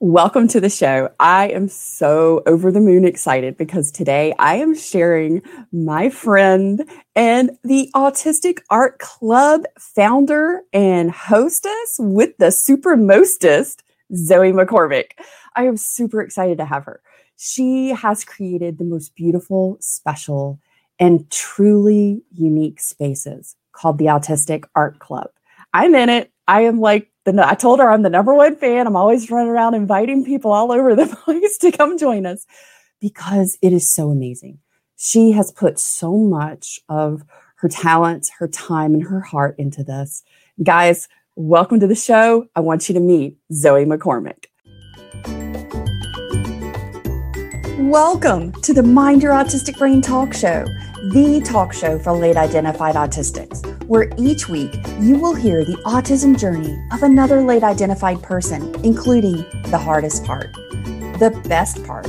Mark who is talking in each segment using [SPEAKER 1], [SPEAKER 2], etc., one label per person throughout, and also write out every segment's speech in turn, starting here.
[SPEAKER 1] Welcome to the show. I am so over the moon excited because today I am sharing my friend and the Autistic Art Club founder and hostess with the super mostest, Zoe McCormick. I am super excited to have her. She has created the most beautiful, special, and truly unique spaces called the Autistic Art Club. I'm in it. I am like the, I told her I'm the number one fan. I'm always running around inviting people all over the place to come join us because it is so amazing. She has put so much of her talents, her time, and her heart into this. Guys, welcome to the show. I want you to meet Zoe McCormick. Welcome to the Mind Your Autistic Brain Talk Show, the talk show for late identified autistics where each week you will hear the autism journey of another late identified person, including the hardest part, the best part,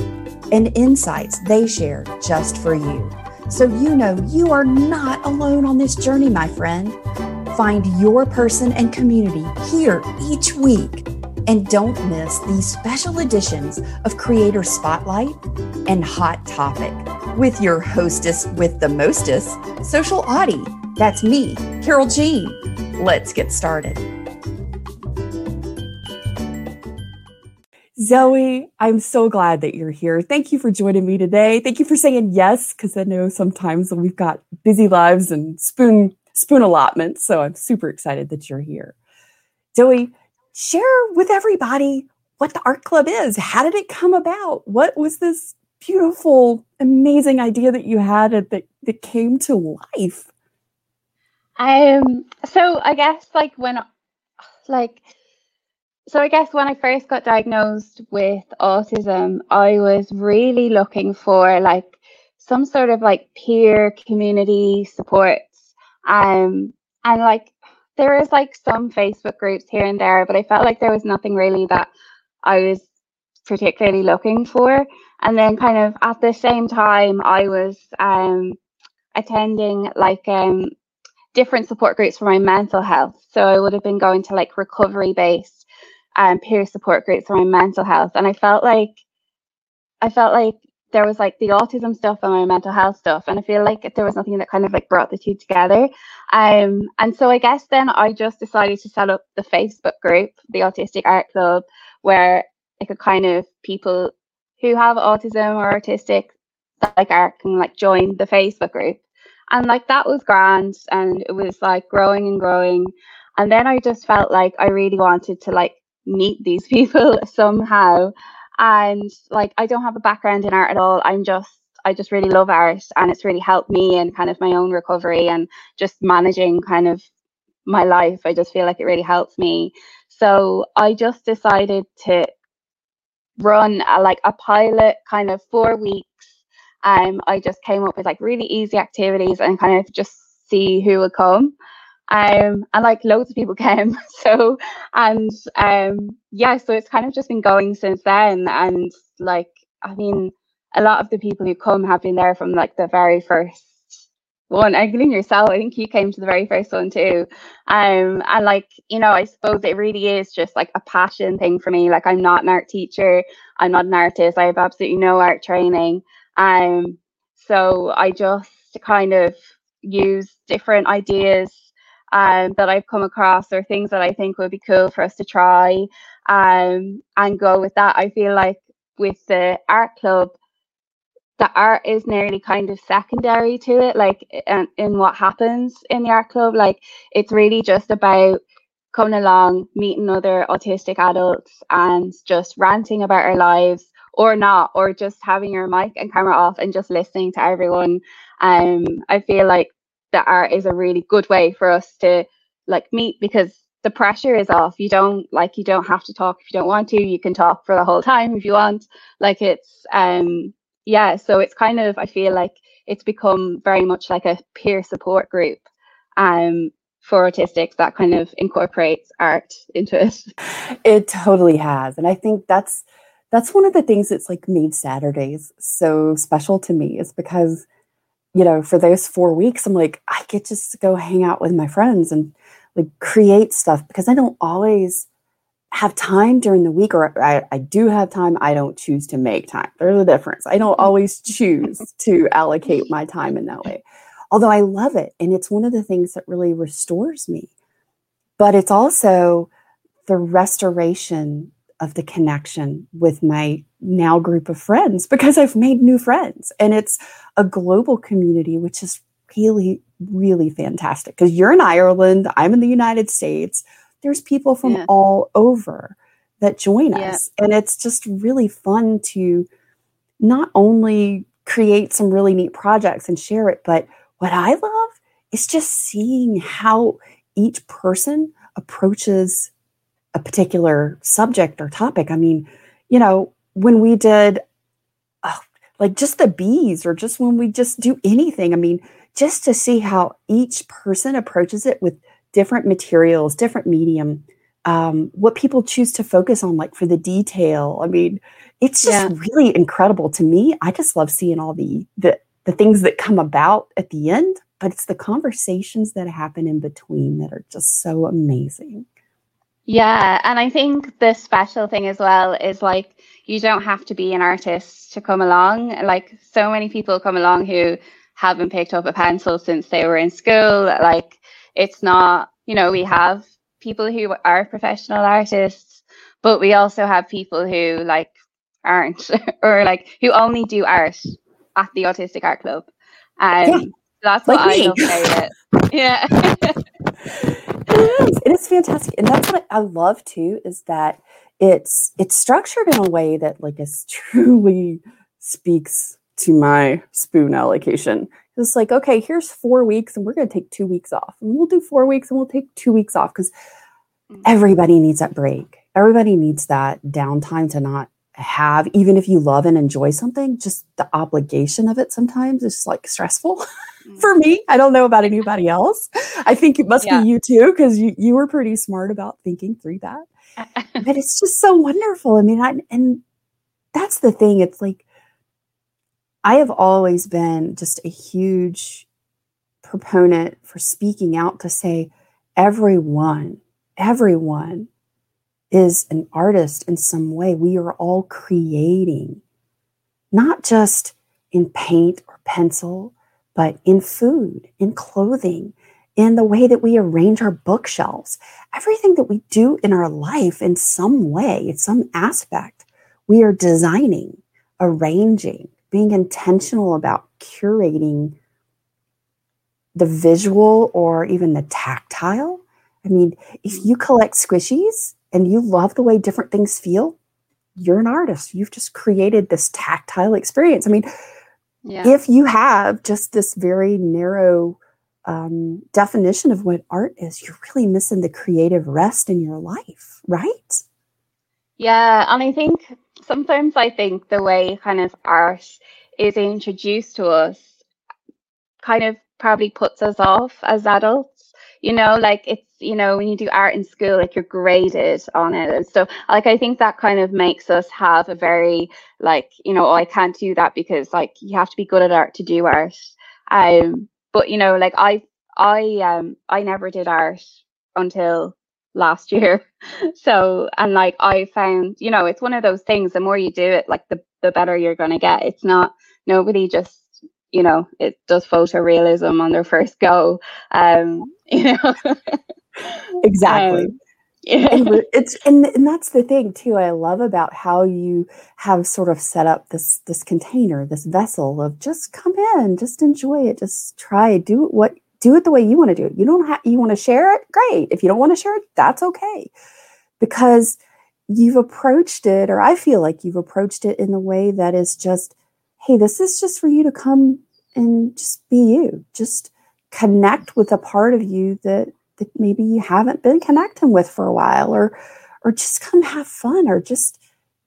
[SPEAKER 1] and insights they share just for you. So you know you are not alone on this journey, my friend. Find your person and community here each week. And don't miss these special editions of Creator Spotlight and Hot Topic with your hostess with the mostest, Social Audie that's me, Carol Jean. Let's get started. Zoe, I'm so glad that you're here. Thank you for joining me today. Thank you for saying yes, because I know sometimes we've got busy lives and spoon spoon allotments. So I'm super excited that you're here. Zoe, share with everybody what the art club is. How did it come about? What was this beautiful, amazing idea that you had that, that came to life?
[SPEAKER 2] Um, so I guess like when, like, so I guess when I first got diagnosed with autism, I was really looking for like some sort of like peer community supports. Um, and like there was like some Facebook groups here and there, but I felt like there was nothing really that I was particularly looking for. And then kind of at the same time, I was um attending like um different support groups for my mental health. So I would have been going to like recovery based um, peer support groups for my mental health. And I felt like I felt like there was like the autism stuff and my mental health stuff. And I feel like there was nothing that kind of like brought the two together. Um, and so I guess then I just decided to set up the Facebook group, the Autistic Art Club, where it could kind of people who have autism or autistic like art can like join the Facebook group and like that was grand and it was like growing and growing and then i just felt like i really wanted to like meet these people somehow and like i don't have a background in art at all. I'm just i just really love art and it's really helped me in kind of my own recovery and just managing kind of my life. I just feel like it really helps me. So i just decided to run a, like a pilot kind of four weeks. Um, I just came up with like really easy activities and kind of just see who would come. Um, and like loads of people came. So, and um, yeah, so it's kind of just been going since then. And like, I mean, a lot of the people who come have been there from like the very first one, including yourself. I think you came to the very first one too. Um, and like, you know, I suppose it really is just like a passion thing for me. Like, I'm not an art teacher, I'm not an artist, I have absolutely no art training. Um, so I just kind of use different ideas um, that I've come across or things that I think would be cool for us to try um, and go with that. I feel like with the art club, the art is nearly kind of secondary to it, like in, in what happens in the art club. Like it's really just about coming along, meeting other autistic adults, and just ranting about our lives or not, or just having your mic and camera off and just listening to everyone. Um, I feel like the art is a really good way for us to like meet because the pressure is off. You don't like you don't have to talk if you don't want to. You can talk for the whole time if you want. Like it's um yeah, so it's kind of I feel like it's become very much like a peer support group um for autistics that kind of incorporates art into it.
[SPEAKER 1] It totally has. And I think that's that's one of the things that's like made Saturdays so special to me is because, you know, for those four weeks, I'm like, I get just to go hang out with my friends and like create stuff because I don't always have time during the week, or I, I do have time, I don't choose to make time. There's a difference. I don't always choose to allocate my time in that way. Although I love it. And it's one of the things that really restores me. But it's also the restoration of the connection with my now group of friends because I've made new friends. And it's a global community, which is really, really fantastic. Because you're in Ireland, I'm in the United States there's people from yeah. all over that join yeah. us. And it's just really fun to not only create some really neat projects and share it, but what I love is just seeing how each person approaches a particular subject or topic. I mean, you know, when we did oh, like just the bees or just when we just do anything, I mean, just to see how each person approaches it with different materials, different medium, um, what people choose to focus on, like for the detail. I mean, it's just yeah. really incredible to me. I just love seeing all the, the the things that come about at the end, but it's the conversations that happen in between that are just so amazing.
[SPEAKER 2] Yeah, and I think the special thing as well is like you don't have to be an artist to come along. Like so many people come along who haven't picked up a pencil since they were in school. Like it's not, you know, we have people who are professional artists, but we also have people who like aren't or like who only do art at the Autistic Art Club. Um, yeah, that's what like I love about it. Yeah.
[SPEAKER 1] it is. It is fantastic. And that's what I love too, is that it's it's structured in a way that like is truly speaks to my spoon allocation. It's like, okay, here's four weeks and we're going to take two weeks off. And we'll do four weeks and we'll take two weeks off because mm. everybody needs that break. Everybody needs that downtime to not have, even if you love and enjoy something, just the obligation of it sometimes is like stressful mm. for me. I don't know about anybody else. I think it must yeah. be you too, because you, you were pretty smart about thinking through that. but it's just so wonderful. I mean, I, and that's the thing. It's like, I have always been just a huge proponent for speaking out to say everyone, everyone is an artist in some way. We are all creating, not just in paint or pencil, but in food, in clothing, in the way that we arrange our bookshelves. Everything that we do in our life in some way, in some aspect, we are designing, arranging, being intentional about curating the visual or even the tactile. I mean, if you collect squishies and you love the way different things feel, you're an artist. You've just created this tactile experience. I mean, yeah. if you have just this very narrow um, definition of what art is, you're really missing the creative rest in your life, right?
[SPEAKER 2] Yeah. And I think sometimes I think the way kind of art is introduced to us kind of probably puts us off as adults. You know, like it's, you know, when you do art in school, like you're graded on it and so Like I think that kind of makes us have a very like, you know, oh, I can't do that because like you have to be good at art to do art. Um, but you know, like I I um I never did art until last year. So, and like I found, you know, it's one of those things, the more you do it, like the, the better you're going to get. It's not, nobody just, you know, it does photorealism on their first go. Um, you know,
[SPEAKER 1] exactly. Um. And it's and, and that's the thing too i love about how you have sort of set up this this container this vessel of just come in just enjoy it just try do what do it the way you want to do it. You don't have you want to share it, great. If you don't want to share it, that's okay. Because you've approached it or I feel like you've approached it in the way that is just hey, this is just for you to come and just be you. Just connect with a part of you that that maybe you haven't been connecting with for a while or or just come have fun or just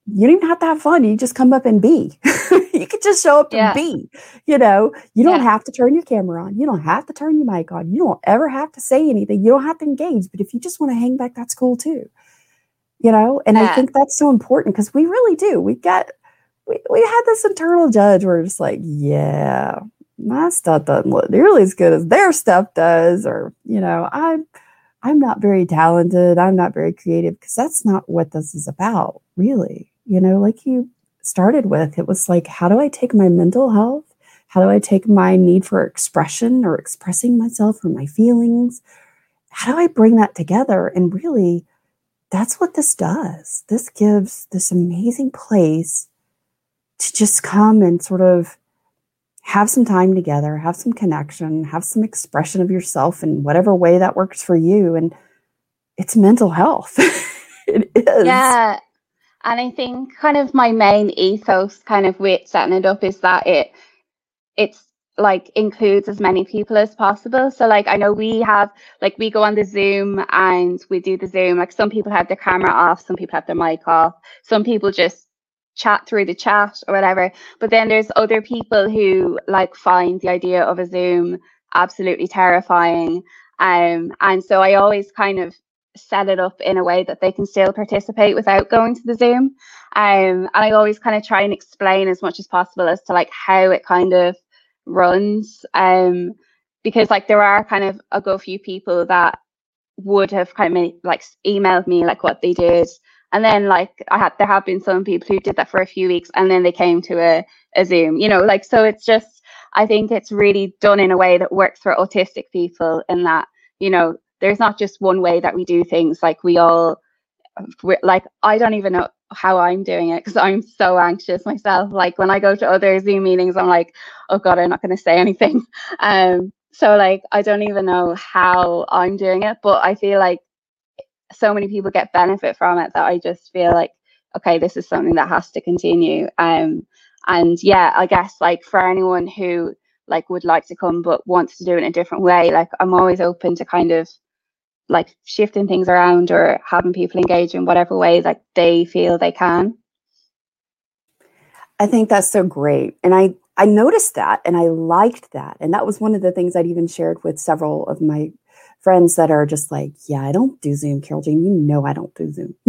[SPEAKER 1] you don't even have to have fun. You just come up and be. you could just show up yeah. and be. You know, you don't yeah. have to turn your camera on. You don't have to turn your mic on. You don't ever have to say anything. You don't have to engage. But if you just want to hang back, that's cool too. You know, and yeah. I think that's so important because we really do. We got we, we had this internal judge where it's like, yeah, my stuff doesn't look nearly as good as their stuff does, or you know, I'm I'm not very talented. I'm not very creative because that's not what this is about, really. You know, like you started with, it was like, how do I take my mental health? How do I take my need for expression or expressing myself or my feelings? How do I bring that together? And really, that's what this does. This gives this amazing place to just come and sort of have some time together, have some connection, have some expression of yourself in whatever way that works for you. And it's mental health. it is.
[SPEAKER 2] Yeah. And I think kind of my main ethos kind of with setting it up is that it it's like includes as many people as possible. So like I know we have like we go on the Zoom and we do the Zoom. Like some people have their camera off, some people have their mic off, some people just chat through the chat or whatever. But then there's other people who like find the idea of a Zoom absolutely terrifying. Um, and so I always kind of set it up in a way that they can still participate without going to the Zoom. Um, and I always kind of try and explain as much as possible as to like how it kind of runs. Um, because like there are kind of a good few people that would have kind of like emailed me like what they did and then like I had there have been some people who did that for a few weeks and then they came to a, a Zoom, you know, like so it's just I think it's really done in a way that works for autistic people in that, you know, there's not just one way that we do things like we all like I don't even know how I'm doing it because I'm so anxious myself. Like when I go to other Zoom meetings, I'm like, oh God, I'm not going to say anything. Um, so like I don't even know how I'm doing it, but I feel like so many people get benefit from it that I just feel like, okay, this is something that has to continue. Um, and yeah, I guess like for anyone who like would like to come but wants to do it in a different way, like I'm always open to kind of like shifting things around or having people engage in whatever way that they feel they can.
[SPEAKER 1] I think that's so great. And I I noticed that and I liked that. And that was one of the things I'd even shared with several of my friends that are just like, yeah, I don't do Zoom, Carol Jane. You know I don't do Zoom.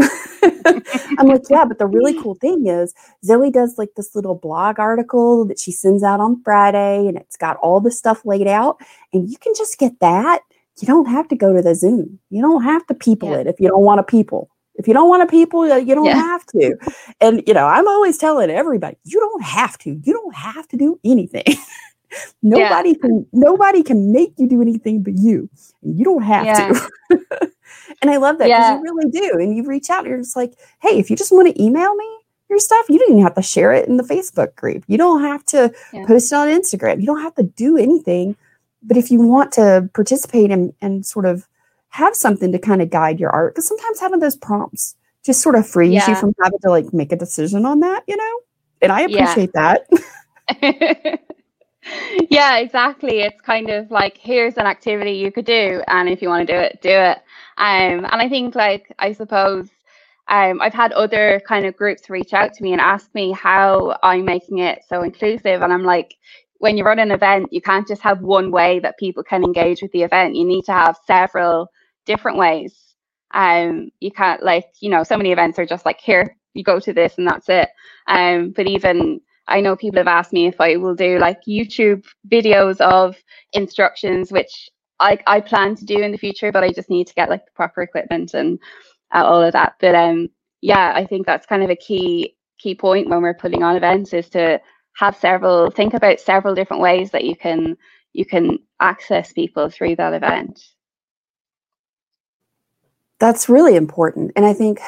[SPEAKER 1] I'm like, yeah, but the really cool thing is Zoe does like this little blog article that she sends out on Friday and it's got all the stuff laid out. And you can just get that. You don't have to go to the Zoom. You don't have to people yeah. it if you don't want to people. If you don't want to people, you don't yeah. have to. And, you know, I'm always telling everybody, you don't have to. You don't have to do anything. nobody yeah. can nobody can make you do anything but you. And you don't have yeah. to. and I love that because yeah. you really do. And you reach out and you're just like, hey, if you just want to email me your stuff, you don't even have to share it in the Facebook group. You don't have to post it on Instagram. You don't have to do anything. But if you want to participate and, and sort of have something to kind of guide your art, because sometimes having those prompts just sort of frees you from having to like make a decision on that, you know? And I appreciate that.
[SPEAKER 2] yeah, exactly. It's kind of like here's an activity you could do, and if you want to do it, do it. Um, and I think like I suppose um, I've had other kind of groups reach out to me and ask me how I'm making it so inclusive, and I'm like, when you run an event, you can't just have one way that people can engage with the event. You need to have several different ways. Um, you can't like you know so many events are just like here you go to this and that's it. Um, but even I know people have asked me if I will do like YouTube videos of instructions, which I, I plan to do in the future, but I just need to get like the proper equipment and uh, all of that. But um, yeah, I think that's kind of a key key point when we're putting on events is to have several think about several different ways that you can you can access people through that event.
[SPEAKER 1] That's really important, and I think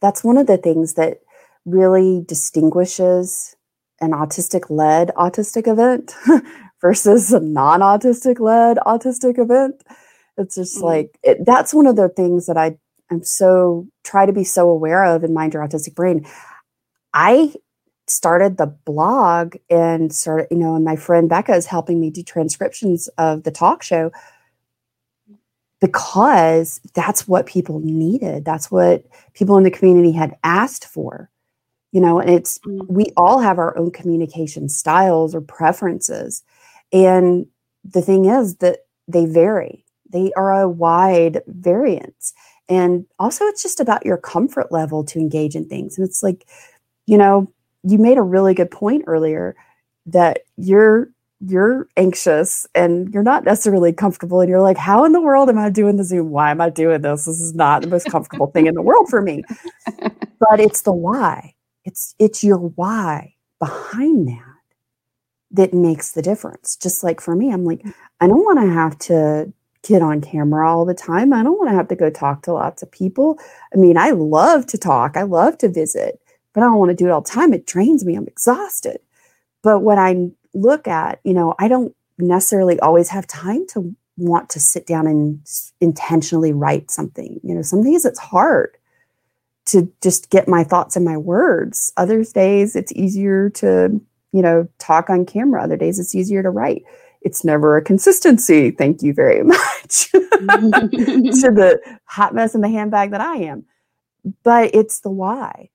[SPEAKER 1] that's one of the things that really distinguishes an autistic led autistic event versus a non autistic led autistic event. It's just mm-hmm. like it, that's one of the things that I am so try to be so aware of in Mind Your Autistic Brain. I started the blog and started, you know, and my friend Becca is helping me do transcriptions of the talk show because that's what people needed. That's what people in the community had asked for you know and it's mm. we all have our own communication styles or preferences. And the thing is that they vary. They are a wide variance. And also it's just about your comfort level to engage in things. And it's like you know you made a really good point earlier that you're you're anxious and you're not necessarily comfortable. And you're like how in the world am i doing the zoom? Why am i doing this? This is not the most comfortable thing in the world for me. But it's the why it's it's your why behind that that makes the difference. Just like for me i'm like mm. i don't want to have to get on camera all the time. I don't want to have to go talk to lots of people. I mean i love to talk. I love to visit but i don't want to do it all the time. It drains me. I'm exhausted. But what i look at, you know, I don't necessarily always have time to want to sit down and intentionally write something. You know, some days it's hard to just get my thoughts and my words. Other days it's easier to, you know, talk on camera. Other days it's easier to write. It's never a consistency. Thank you very much to the hot mess in the handbag that I am. But it's the why.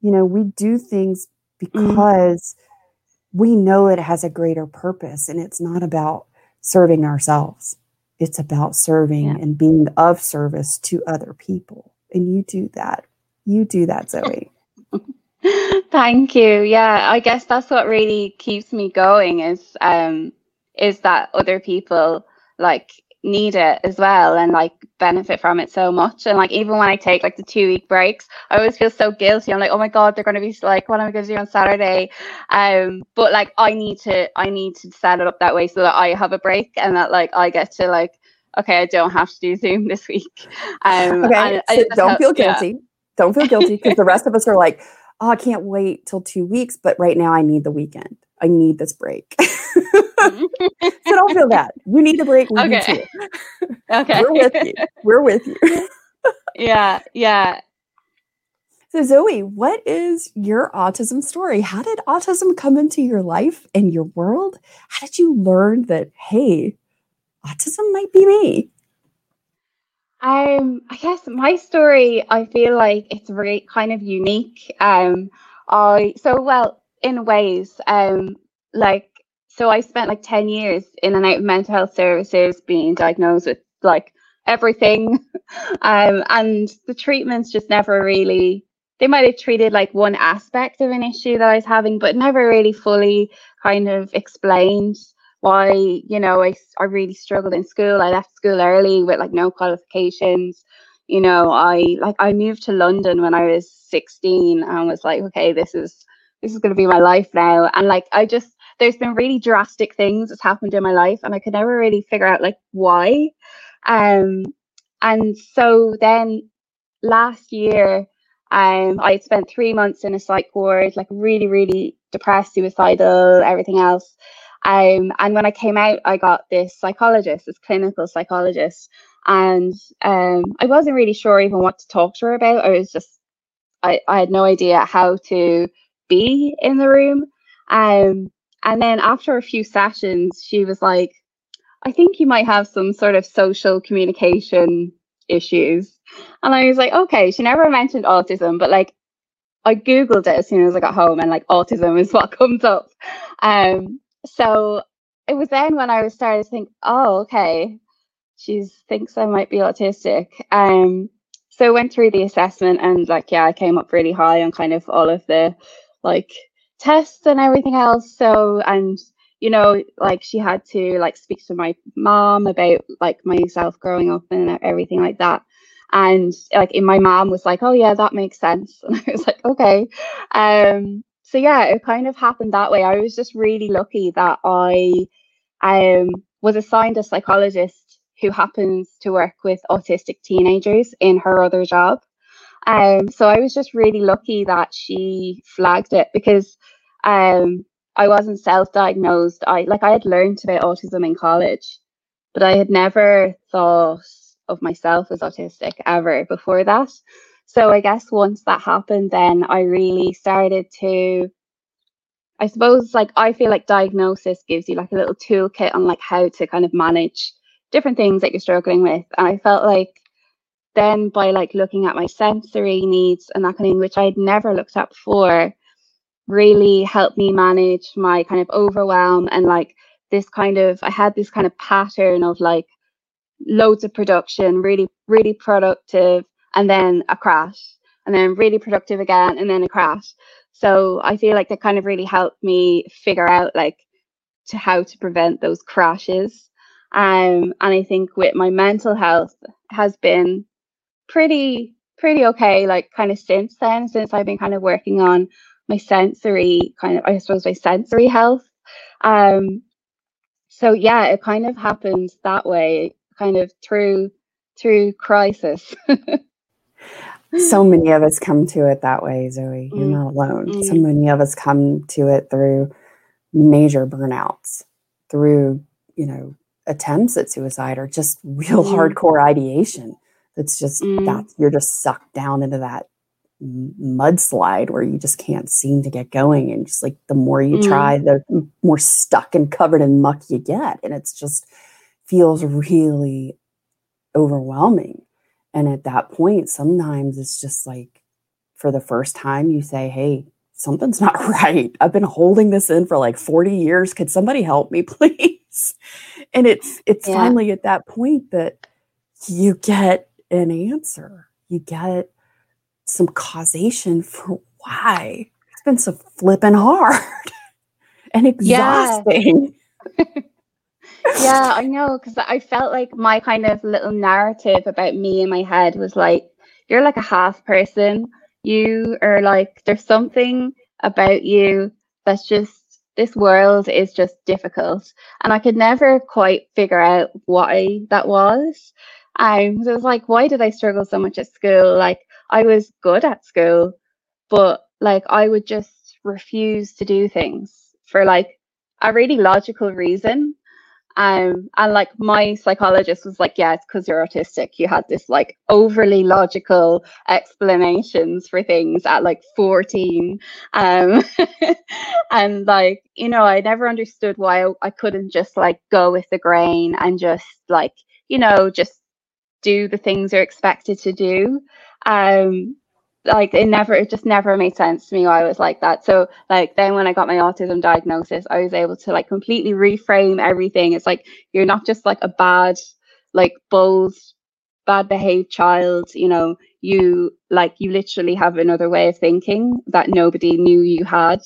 [SPEAKER 1] You know, we do things mm. because mm we know it has a greater purpose and it's not about serving ourselves. It's about serving yeah. and being of service to other people. And you do that. You do that, Zoe.
[SPEAKER 2] Thank you. Yeah, I guess that's what really keeps me going is um is that other people like need it as well and like benefit from it so much. And like even when I take like the two week breaks, I always feel so guilty. I'm like, oh my god, they're gonna be like, what am I gonna do on Saturday? Um, but like I need to I need to set it up that way so that I have a break and that like I get to like, okay, I don't have to do Zoom this week. Um,
[SPEAKER 1] okay, so don't feel guilty. Yeah. Don't feel guilty because the rest of us are like, oh, I can't wait till two weeks, but right now I need the weekend. I need this break. so don't feel that. You need a break. We okay.
[SPEAKER 2] okay.
[SPEAKER 1] We're with you. We're with you.
[SPEAKER 2] yeah. Yeah.
[SPEAKER 1] So, Zoe, what is your autism story? How did autism come into your life and your world? How did you learn that, hey, autism might be me?
[SPEAKER 2] Um, I guess my story, I feel like it's very kind of unique. Um, I so well in ways, um, like so I spent like 10 years in and out of mental health services being diagnosed with like everything. um, and the treatments just never really, they might have treated like one aspect of an issue that I was having, but never really fully kind of explained why, you know, I, I really struggled in school. I left school early with like no qualifications. You know, I like I moved to London when I was 16 and was like, okay, this is this is going to be my life now. And like, I just there's been really drastic things that's happened in my life and I could never really figure out like why. Um, and so then last year, um, I spent three months in a psych ward, like really, really depressed, suicidal, everything else. Um, and when I came out, I got this psychologist, this clinical psychologist, and um, I wasn't really sure even what to talk to her about. I was just, I, I had no idea how to be in the room. Um, and then after a few sessions, she was like, I think you might have some sort of social communication issues. And I was like, okay, she never mentioned autism, but like I Googled it as soon as I got home and like autism is what comes up. Um, so it was then when I was starting to think, oh, okay, she thinks I might be autistic. Um, so I went through the assessment and like, yeah, I came up really high on kind of all of the like tests and everything else. So, and you know, like she had to like speak to my mom about like myself growing up and everything like that. And like, in my mom was like, "Oh yeah, that makes sense," and I was like, "Okay." Um, so yeah, it kind of happened that way. I was just really lucky that I um was assigned a psychologist who happens to work with autistic teenagers in her other job. Um, so I was just really lucky that she flagged it because um, I wasn't self-diagnosed. I like I had learned about autism in college, but I had never thought of myself as autistic ever before that. So I guess once that happened, then I really started to I suppose like I feel like diagnosis gives you like a little toolkit on like how to kind of manage different things that you're struggling with. And I felt like then by like looking at my sensory needs and that kind of thing, which I had never looked at before, really helped me manage my kind of overwhelm and like this kind of I had this kind of pattern of like loads of production, really, really productive, and then a crash, and then really productive again, and then a crash. So I feel like that kind of really helped me figure out like to how to prevent those crashes. Um, and I think with my mental health has been pretty pretty okay like kind of since then since I've been kind of working on my sensory kind of I suppose my sensory health um so yeah it kind of happens that way kind of through through crisis
[SPEAKER 1] so many of us come to it that way zoe. You're mm. not alone. Mm. so many of us come to it through major burnouts through you know attempts at suicide or just real mm. hardcore ideation that's just that you're just sucked down into that mudslide where you just can't seem to get going. And just like the more you try the more stuck and covered in muck you get. And it's just feels really overwhelming and at that point sometimes it's just like for the first time you say hey something's not right i've been holding this in for like 40 years could somebody help me please and it's it's yeah. finally at that point that you get an answer. You get some causation for why. It's been so flipping hard and exhausting.
[SPEAKER 2] Yeah. Yeah, I know because I felt like my kind of little narrative about me in my head was like, you're like a half person. You are like, there's something about you that's just, this world is just difficult. And I could never quite figure out why that was. Um, so it was like, why did I struggle so much at school? Like I was good at school, but like I would just refuse to do things for like a really logical reason. Um, and like my psychologist was like, yeah, it's because you're autistic. You had this like overly logical explanations for things at like 14. Um, and like, you know, I never understood why I, couldn't just like go with the grain and just like, you know, just do the things you're expected to do. Um, like it never, it just never made sense to me why I was like that. So like then when I got my autism diagnosis, I was able to like completely reframe everything. It's like you're not just like a bad, like bold, bad behaved child. You know, you like you literally have another way of thinking that nobody knew you had.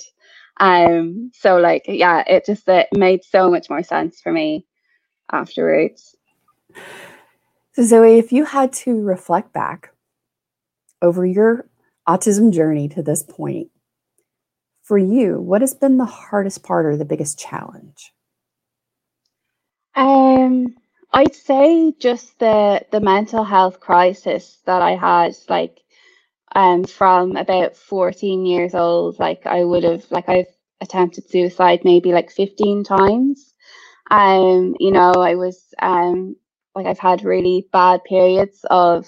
[SPEAKER 2] Um. So like yeah, it just it made so much more sense for me afterwards.
[SPEAKER 1] So, Zoe, if you had to reflect back over your autism journey to this point, for you, what has been the hardest part or the biggest challenge?
[SPEAKER 2] Um, I'd say just the the mental health crisis that I had, like, um, from about fourteen years old. Like, I would have, like, I've attempted suicide maybe like fifteen times. Um, you know, I was um like I've had really bad periods of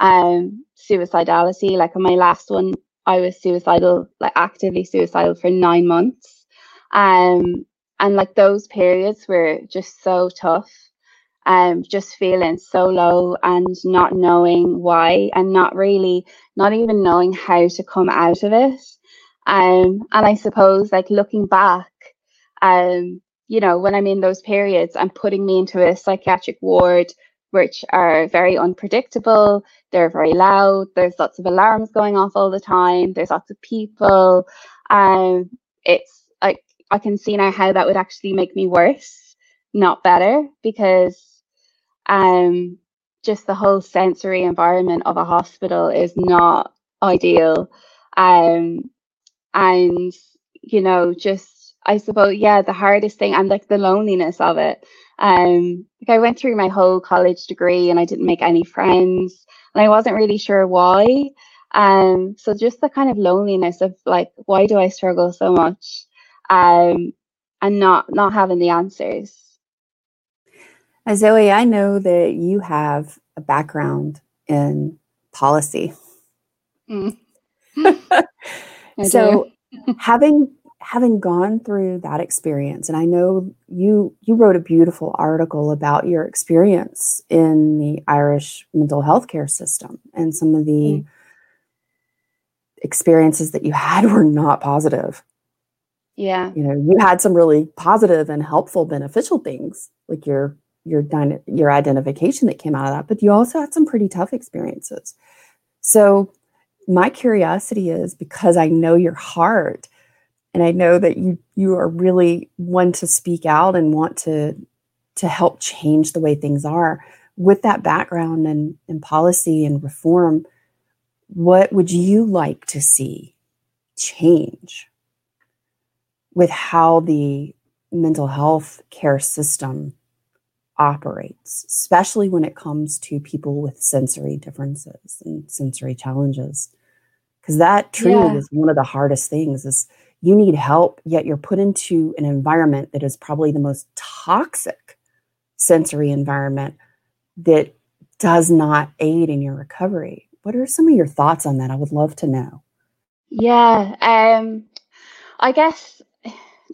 [SPEAKER 2] um suicidality. Like on my last one, I was suicidal, like actively suicidal for nine months. Um and like those periods were just so tough. Um just feeling so low and not knowing why and not really not even knowing how to come out of it. Um and I suppose like looking back, um you know, when I'm in those periods, I'm putting me into a psychiatric ward, which are very unpredictable. They're very loud. There's lots of alarms going off all the time. There's lots of people. Um, it's like I can see now how that would actually make me worse, not better, because um, just the whole sensory environment of a hospital is not ideal. Um, and you know, just I suppose, yeah, the hardest thing and like the loneliness of it. Um, like I went through my whole college degree and I didn't make any friends and I wasn't really sure why. Um, so just the kind of loneliness of like, why do I struggle so much? Um, and not not having the answers.
[SPEAKER 1] Zoe, I know that you have a background in policy. Mm. so having having gone through that experience and i know you you wrote a beautiful article about your experience in the irish mental health care system and some of the mm. experiences that you had were not positive.
[SPEAKER 2] Yeah.
[SPEAKER 1] You know you had some really positive and helpful beneficial things like your your your identification that came out of that but you also had some pretty tough experiences. So my curiosity is because i know your heart and I know that you you are really one to speak out and want to to help change the way things are. With that background and, and policy and reform, what would you like to see change with how the mental health care system operates, especially when it comes to people with sensory differences and sensory challenges. Because that truly yeah. is one of the hardest things is you need help, yet you're put into an environment that is probably the most toxic sensory environment that does not aid in your recovery. What are some of your thoughts on that? I would love to know.
[SPEAKER 2] Yeah, um, I guess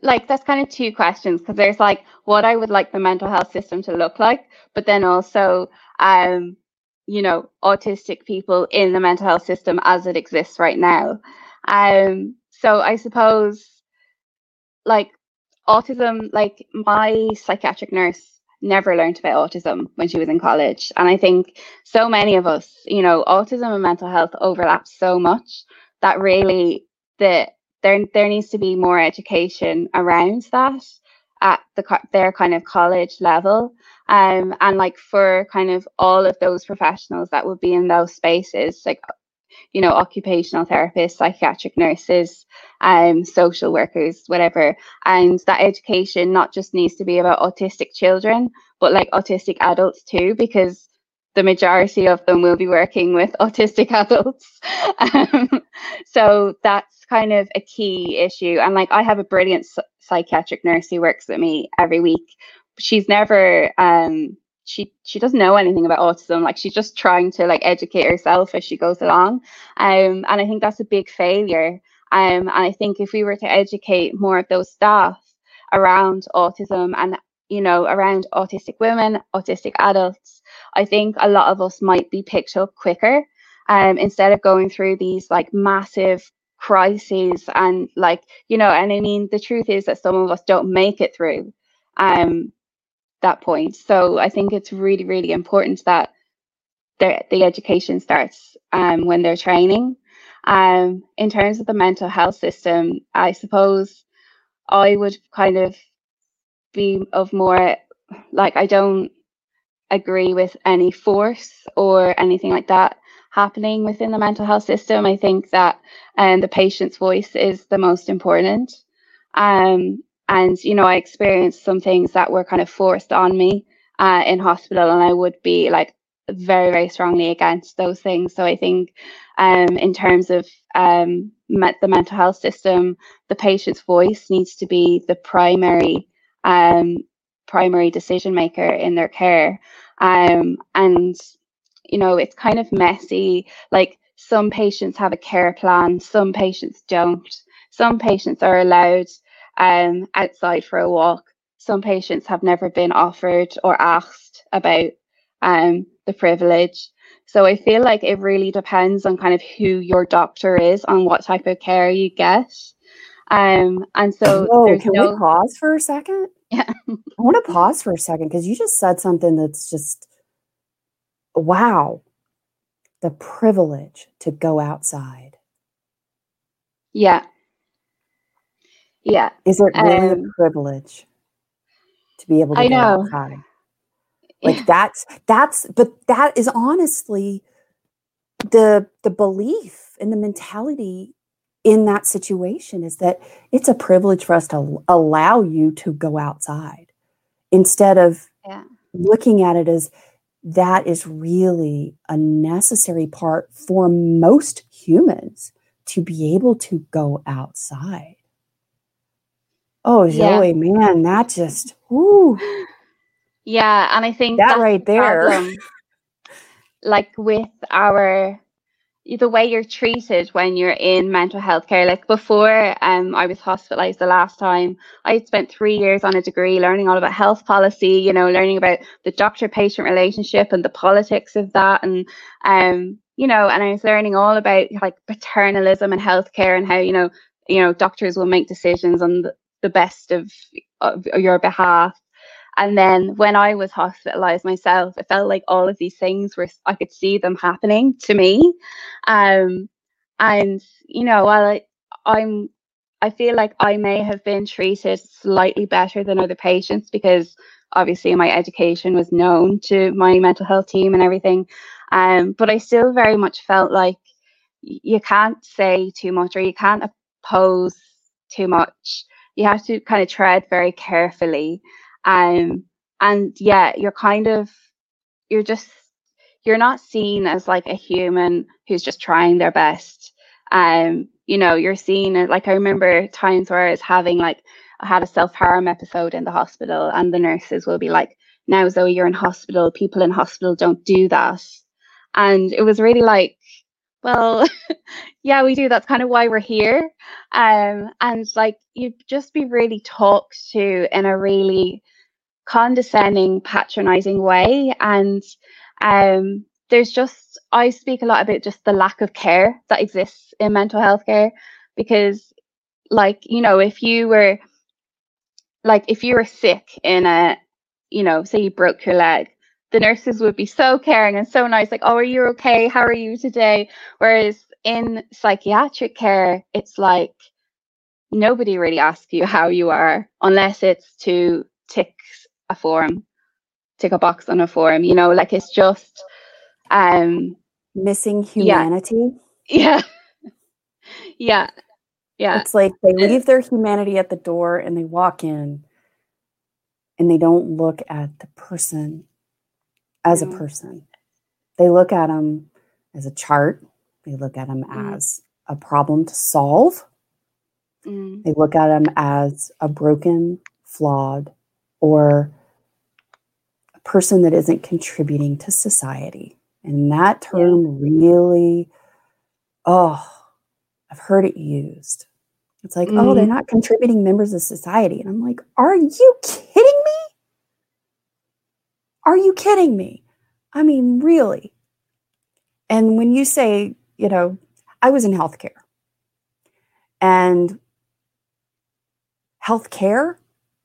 [SPEAKER 2] like that's kind of two questions because there's like what I would like the mental health system to look like, but then also um, you know, autistic people in the mental health system as it exists right now. Um, so I suppose like autism, like my psychiatric nurse never learned about autism when she was in college. And I think so many of us, you know, autism and mental health overlap so much that really the there there needs to be more education around that at the their kind of college level um and like for kind of all of those professionals that would be in those spaces like you know occupational therapists psychiatric nurses um social workers whatever and that education not just needs to be about autistic children but like autistic adults too because the majority of them will be working with autistic adults um, so that's kind of a key issue. And like I have a brilliant psychiatric nurse who works with me every week. She's never um she she doesn't know anything about autism. Like she's just trying to like educate herself as she goes along. Um and i think that's a big failure. Um and i think if we were to educate more of those staff around autism and you know around autistic women autistic adults i think a lot of us might be picked up quicker. Um instead of going through these like massive crises and like you know and i mean the truth is that some of us don't make it through. Um that point so i think it's really really important that the, education starts um when they're training um in terms of the mental health system i suppose i would kind of be of more like i don't agree with any force or anything like that happening within the mental health system. I think that um, the patient's voice is the most important. Um, and, you know, I experienced some things that were kind of forced on me uh, in hospital, and I would be like very, very strongly against those things. So I think um, in terms of um, met the mental health system, the patient's voice needs to be the primary um, primary decision maker in their care. Um, and you know, it's kind of messy. Like some patients have a care plan, some patients don't. Some patients are allowed um, outside for a walk. Some patients have never been offered or asked about um, the privilege. So I feel like it really depends on kind of who your doctor is, on what type of care you get. Um, and so
[SPEAKER 1] Whoa, can no... we pause for a second?
[SPEAKER 2] Yeah. I
[SPEAKER 1] want to pause for a second because you just said something that's just wow, the privilege to go outside.
[SPEAKER 2] Yeah. Yeah.
[SPEAKER 1] Is it really um, a privilege to be able to
[SPEAKER 2] I
[SPEAKER 1] go
[SPEAKER 2] know.
[SPEAKER 1] outside? Like that's that's but that is honestly the the belief and the mentality in that situation is that it's a privilege for us to allow you to go outside instead of
[SPEAKER 2] yeah.
[SPEAKER 1] looking at it as that is really a necessary part for most humans to be able to go outside. Oh, Zoe, yeah. man, that just, whoo.
[SPEAKER 2] Yeah, and I think
[SPEAKER 1] that right there.
[SPEAKER 2] like with our the way you're treated when you're in mental health care. Like before um, I was hospitalized the last time, I had spent three years on a degree learning all about health policy, you know, learning about the doctor patient relationship and the politics of that. And, um, you know, and I was learning all about like paternalism and healthcare and how, you know, you know, doctors will make decisions on the, the best of, of your behalf and then when I was hospitalized myself, it felt like all of these things were, I could see them happening to me. Um, and, you know, while I, I'm, I feel like I may have been treated slightly better than other patients because obviously my education was known to my mental health team and everything. Um, but I still very much felt like you can't say too much or you can't oppose too much. You have to kind of tread very carefully. Um, and yeah, you're kind of, you're just, you're not seen as like a human who's just trying their best. Um, you know, you're seen like, I remember times where I was having like, I had a self harm episode in the hospital, and the nurses will be like, now, Zoe, you're in hospital. People in hospital don't do that. And it was really like, well, yeah, we do. That's kind of why we're here. Um, and like you'd just be really talked to in a really condescending, patronizing way. And um, there's just, I speak a lot about just the lack of care that exists in mental health care because, like, you know, if you were, like, if you were sick in a, you know, say you broke your leg, the nurses would be so caring and so nice, like, oh, are you okay? How are you today? Whereas in psychiatric care, it's like nobody really asks you how you are unless it's to tick a form, tick a box on a form, you know, like it's just um
[SPEAKER 1] missing humanity.
[SPEAKER 2] Yeah. yeah. Yeah.
[SPEAKER 1] It's like they leave their humanity at the door and they walk in and they don't look at the person as a person. They look at them as a chart, they look at them mm. as a problem to solve. Mm. They look at them as a broken, flawed, or a person that isn't contributing to society. And that term yeah. really, oh, I've heard it used. It's like, mm. oh, they're mm. not contributing members of society. And I'm like, are you kidding me? Are you kidding me? I mean, really. And when you say, you know, I was in healthcare and healthcare,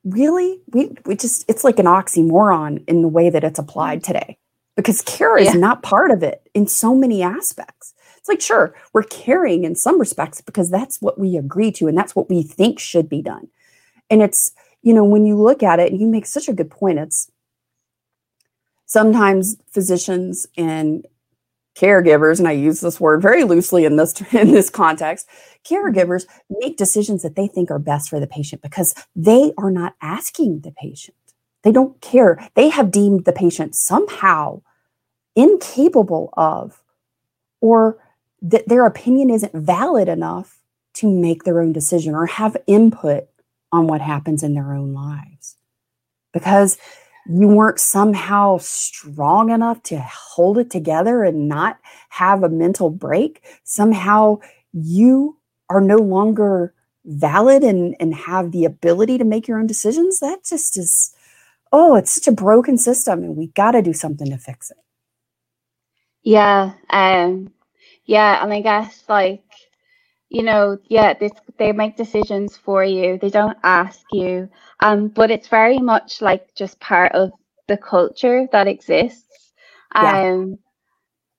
[SPEAKER 1] really, we, we just, it's like an oxymoron in the way that it's applied mm. today because care is yeah. not part of it in so many aspects. It's like, sure, we're caring in some respects because that's what we agree to and that's what we think should be done. And it's, you know, when you look at it, and you make such a good point, it's, sometimes physicians and caregivers and i use this word very loosely in this in this context caregivers make decisions that they think are best for the patient because they are not asking the patient. They don't care. They have deemed the patient somehow incapable of or that their opinion isn't valid enough to make their own decision or have input on what happens in their own lives. Because you weren't somehow strong enough to hold it together and not have a mental break, somehow you are no longer valid and, and have the ability to make your own decisions, that just is, oh, it's such a broken system and we got to do something to fix it.
[SPEAKER 2] Yeah. Um, yeah. And I guess like, you know, yeah, this, they make decisions for you. They don't ask you. Um, but it's very much like just part of the culture that exists. Yeah. Um,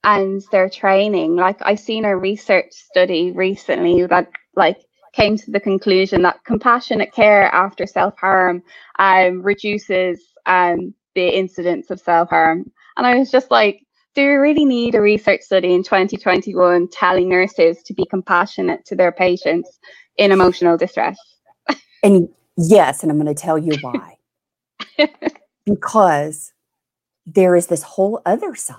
[SPEAKER 2] and their training. Like I've seen a research study recently that like came to the conclusion that compassionate care after self harm um, reduces um, the incidence of self harm. And I was just like, do we really need a research study in 2021 telling nurses to be compassionate to their patients in emotional distress?
[SPEAKER 1] and Yes, and I'm going to tell you why. because there is this whole other side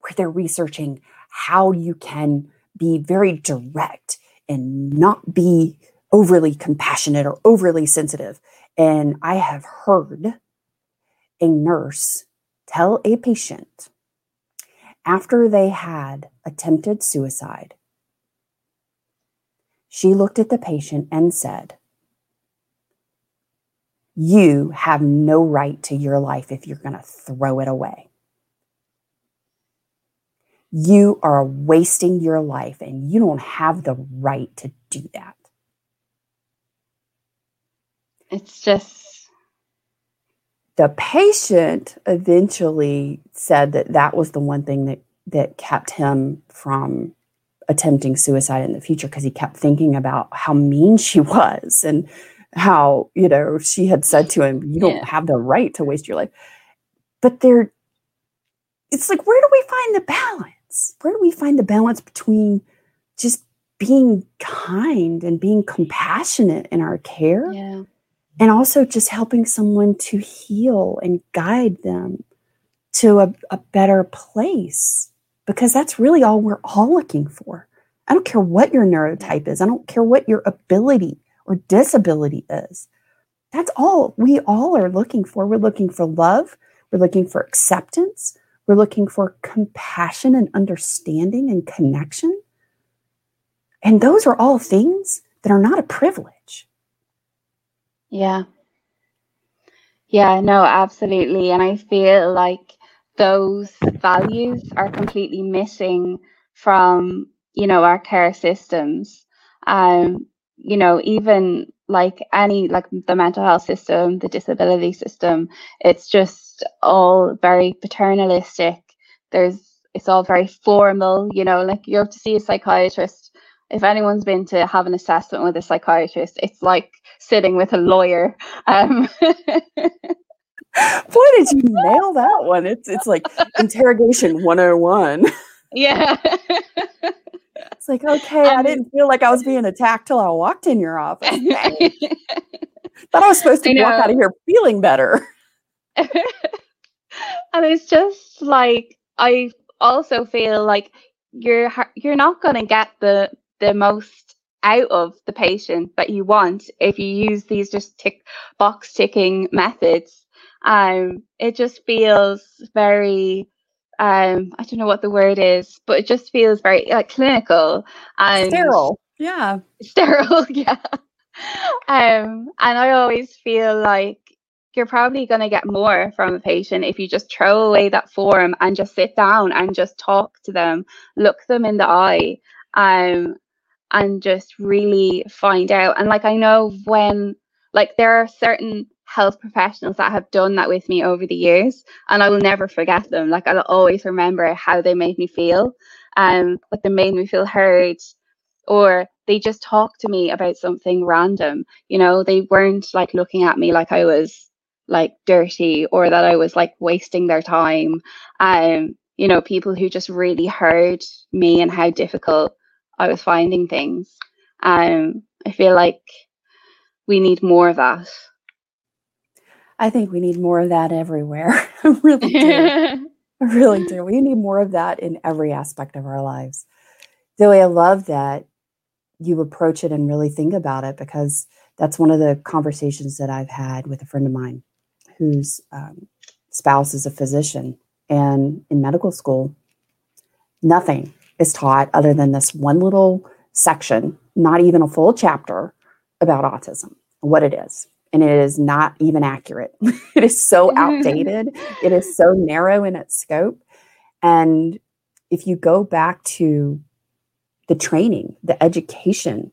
[SPEAKER 1] where they're researching how you can be very direct and not be overly compassionate or overly sensitive. And I have heard a nurse tell a patient after they had attempted suicide, she looked at the patient and said, you have no right to your life if you're going to throw it away. You are wasting your life and you don't have the right to do that.
[SPEAKER 2] It's just.
[SPEAKER 1] The patient eventually said that that was the one thing that, that kept him from attempting suicide in the future because he kept thinking about how mean she was and how, you know, she had said to him, You don't yeah. have the right to waste your life. But there, it's like, where do we find the balance? Where do we find the balance between just being kind and being compassionate in our care?
[SPEAKER 2] Yeah.
[SPEAKER 1] And also just helping someone to heal and guide them to a, a better place because that's really all we're all looking for. I don't care what your neurotype is, I don't care what your ability or disability is. That's all we all are looking for. We're looking for love, we're looking for acceptance, we're looking for compassion and understanding and connection. And those are all things that are not a privilege.
[SPEAKER 2] Yeah. Yeah, no, absolutely. And I feel like those values are completely missing from you know our care systems um you know even like any like the mental health system the disability system it's just all very paternalistic there's it's all very formal you know like you have to see a psychiatrist if anyone's been to have an assessment with a psychiatrist it's like sitting with a lawyer um
[SPEAKER 1] Boy, did you nail that one. It's it's like interrogation 101.
[SPEAKER 2] Yeah.
[SPEAKER 1] it's like, okay, um, I didn't feel like I was being attacked till I walked in your office. Thought I was supposed to walk out of here feeling better.
[SPEAKER 2] and it's just like I also feel like you're you're not going to get the the most out of the patient that you want if you use these just tick box ticking methods um, it just feels very um, I don't know what the word is, but it just feels very like clinical and
[SPEAKER 1] sterile. Yeah.
[SPEAKER 2] Sterile, yeah. Um, and I always feel like you're probably going to get more from a patient if you just throw away that form and just sit down and just talk to them, look them in the eye, um, and just really find out. And like I know when like there are certain health professionals that have done that with me over the years and I will never forget them. Like I'll always remember how they made me feel. Um like they made me feel heard or they just talked to me about something random. You know, they weren't like looking at me like I was like dirty or that I was like wasting their time. Um, you know, people who just really heard me and how difficult I was finding things. Um, I feel like we need more of that.
[SPEAKER 1] I think we need more of that everywhere. I really do. I really do. We need more of that in every aspect of our lives. Zoe, I love that you approach it and really think about it because that's one of the conversations that I've had with a friend of mine whose um, spouse is a physician. And in medical school, nothing is taught other than this one little section, not even a full chapter about autism, what it is, and it is not even accurate. it is so outdated. it is so narrow in its scope. And if you go back to the training, the education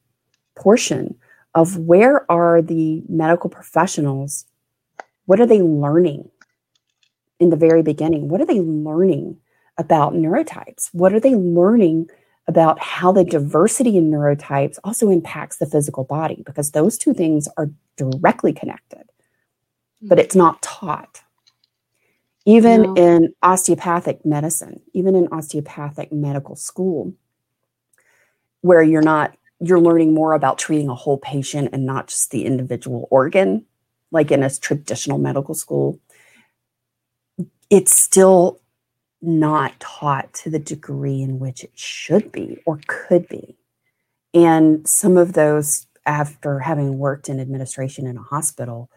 [SPEAKER 1] portion of where are the medical professionals, what are they learning in the very beginning? What are they learning about neurotypes? What are they learning about how the diversity in neurotypes also impacts the physical body because those two things are directly connected, hmm. but it's not taught. Even no. in osteopathic medicine, even in osteopathic medical school, where you're not, you're learning more about treating a whole patient and not just the individual organ, like in a traditional medical school, it's still not taught to the degree in which it should be or could be. And some of those, after having worked in administration in a hospital,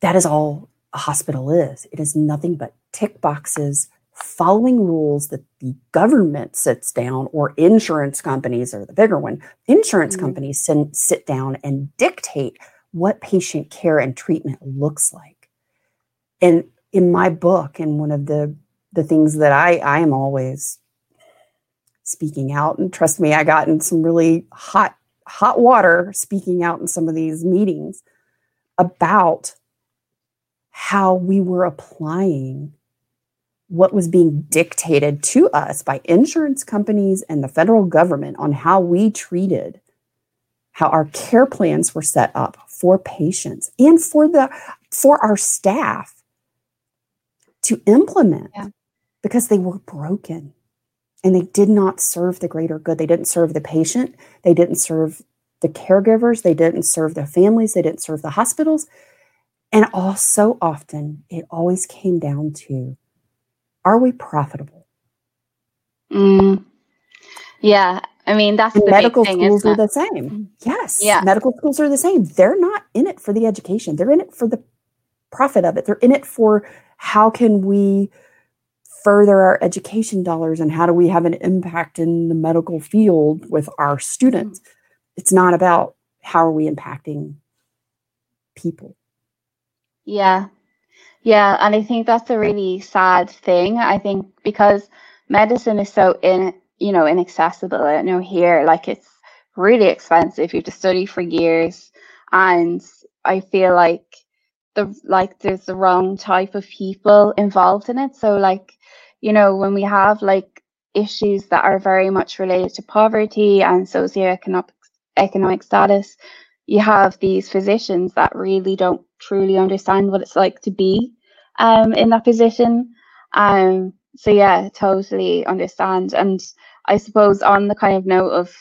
[SPEAKER 1] that is all a hospital is. It is nothing but tick boxes, following rules that the government sits down, or insurance companies are the bigger one. Insurance mm-hmm. companies sit, sit down and dictate what patient care and treatment looks like. And in my book, in one of the the things that I I am always speaking out and trust me I got in some really hot hot water speaking out in some of these meetings about how we were applying what was being dictated to us by insurance companies and the federal government on how we treated how our care plans were set up for patients and for the for our staff to implement yeah. Because they were broken and they did not serve the greater good. They didn't serve the patient, they didn't serve the caregivers, they didn't serve the families, they didn't serve the hospitals. And all so often, it always came down to are we profitable?
[SPEAKER 2] Mm. Yeah, I mean that's
[SPEAKER 1] the medical thing, schools are the same. Yes, yeah, medical schools are the same. They're not in it for the education; they're in it for the profit of it. They're in it for how can we further our education dollars and how do we have an impact in the medical field with our students. Mm-hmm. It's not about how are we impacting people.
[SPEAKER 2] Yeah. Yeah, and I think that's a really sad thing. I think because medicine is so in you know inaccessible. I know here like it's really expensive. You have to study for years, and I feel like the like there's the wrong type of people involved in it. So like you know, when we have like issues that are very much related to poverty and socioeconomic economic status, you have these physicians that really don't truly understand what it's like to be um, in that position. Um, so yeah, totally understand. And I suppose on the kind of note of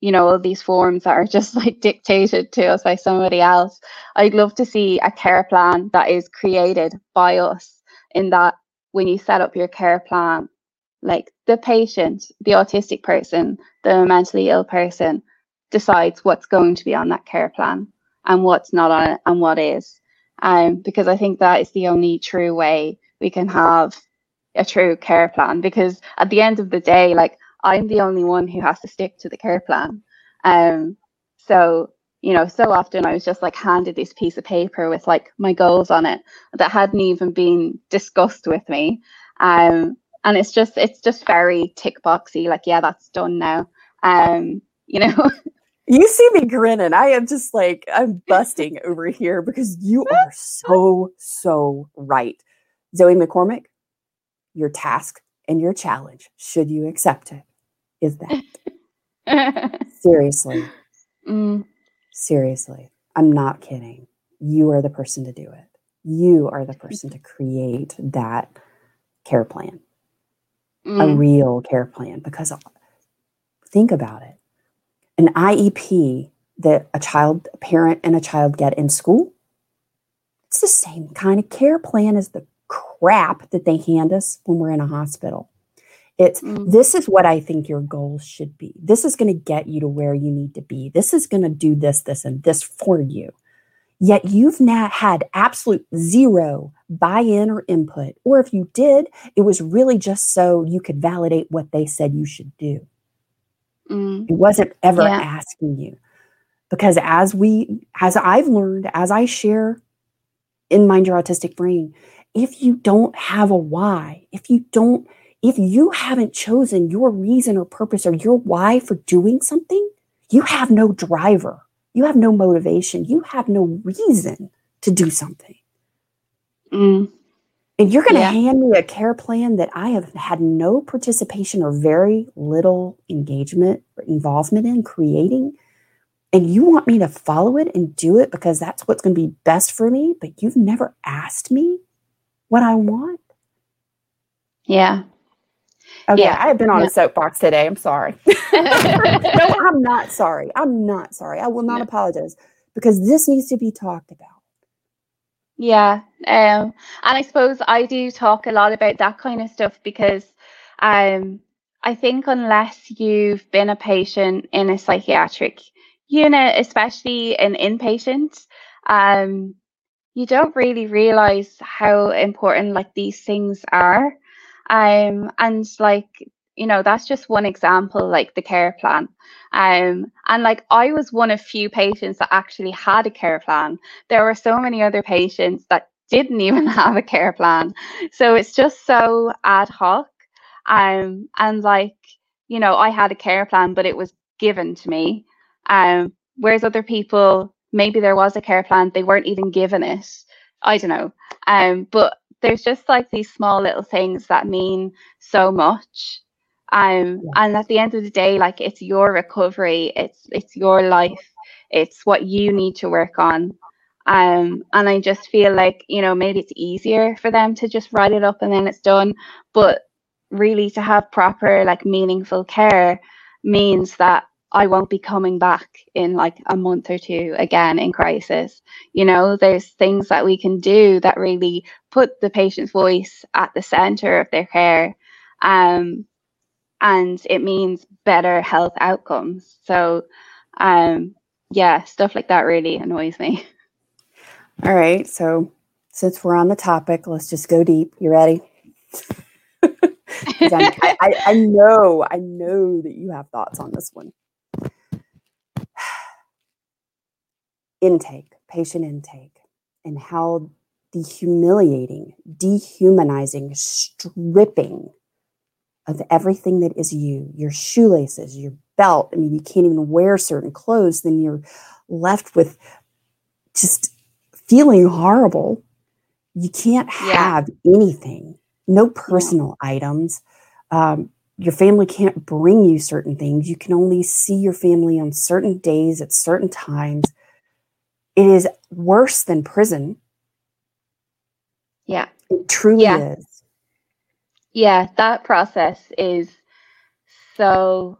[SPEAKER 2] you know all these forms that are just like dictated to us by somebody else, I'd love to see a care plan that is created by us. In that when you set up your care plan, like the patient, the autistic person, the mentally ill person decides what's going to be on that care plan and what's not on it and what is. Um, because I think that is the only true way we can have a true care plan. Because at the end of the day, like I'm the only one who has to stick to the care plan. Um, so you know, so often I was just like handed this piece of paper with like my goals on it that hadn't even been discussed with me. Um, and it's just it's just very tick boxy, like, yeah, that's done now. Um, you know.
[SPEAKER 1] you see me grinning. I am just like I'm busting over here because you are so, so right. Zoe McCormick, your task and your challenge, should you accept it, is that. Seriously. Mm Seriously, I'm not kidding. You are the person to do it. You are the person to create that care plan, mm. a real care plan. Because think about it an IEP that a child, a parent, and a child get in school, it's the same kind of care plan as the crap that they hand us when we're in a hospital. It's mm. this is what I think your goals should be. This is going to get you to where you need to be. This is going to do this, this, and this for you. Yet you've not had absolute zero buy in or input. Or if you did, it was really just so you could validate what they said you should do. Mm. It wasn't ever yeah. asking you. Because as we, as I've learned, as I share in Mind Your Autistic Brain, if you don't have a why, if you don't if you haven't chosen your reason or purpose or your why for doing something, you have no driver. You have no motivation. You have no reason to do something. Mm. And you're going to yeah. hand me a care plan that I have had no participation or very little engagement or involvement in creating. And you want me to follow it and do it because that's what's going to be best for me, but you've never asked me what I want?
[SPEAKER 2] Yeah.
[SPEAKER 1] Okay, yeah. I have been on yeah. a soapbox today. I'm sorry. no, I'm not sorry. I'm not sorry. I will not yeah. apologize because this needs to be talked about.
[SPEAKER 2] Yeah. Um, and I suppose I do talk a lot about that kind of stuff because um, I think unless you've been a patient in a psychiatric unit, especially an inpatient, um, you don't really realize how important like these things are. Um, and like, you know, that's just one example, like the care plan. Um, and like I was one of few patients that actually had a care plan. There were so many other patients that didn't even have a care plan. So it's just so ad hoc. Um, and like, you know, I had a care plan, but it was given to me. Um, whereas other people, maybe there was a care plan, they weren't even given it. I don't know. Um, but there's just like these small little things that mean so much. Um, yeah. and at the end of the day, like it's your recovery, it's it's your life, it's what you need to work on. Um, and I just feel like, you know, maybe it's easier for them to just write it up and then it's done. But really to have proper, like meaningful care means that I won't be coming back in like a month or two again in crisis. You know, there's things that we can do that really put the patient's voice at the center of their care. Um, and it means better health outcomes. So, um, yeah, stuff like that really annoys me.
[SPEAKER 1] All right. So, since we're on the topic, let's just go deep. You ready? I, I, I know, I know that you have thoughts on this one. Intake, patient intake, and how the humiliating, dehumanizing, stripping of everything that is you, your shoelaces, your belt. I mean, you can't even wear certain clothes, then you're left with just feeling horrible. You can't have yeah. anything, no personal yeah. items. Um, your family can't bring you certain things. You can only see your family on certain days at certain times. It is worse than prison.
[SPEAKER 2] Yeah.
[SPEAKER 1] It truly yeah. is.
[SPEAKER 2] Yeah, that process is so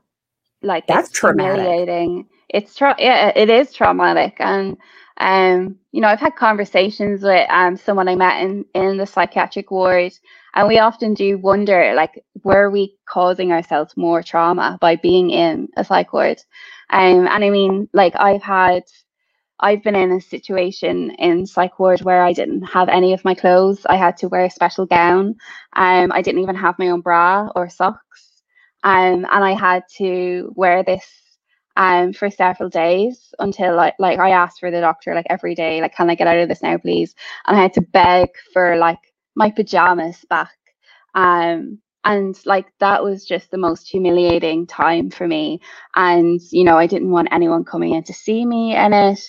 [SPEAKER 2] like
[SPEAKER 1] that's
[SPEAKER 2] humiliating. It's tra- yeah, it is traumatic, and um, you know, I've had conversations with um someone I met in in the psychiatric ward, and we often do wonder, like, were we causing ourselves more trauma by being in a psych ward? Um, and I mean, like, I've had I've been in a situation in psych ward where I didn't have any of my clothes. I had to wear a special gown. Um, I didn't even have my own bra or socks. Um, and I had to wear this um, for several days until like like I asked for the doctor like every day, like, can I get out of this now, please? And I had to beg for like my pajamas back. Um, and like that was just the most humiliating time for me. And you know i didn't want anyone coming in to see me in it.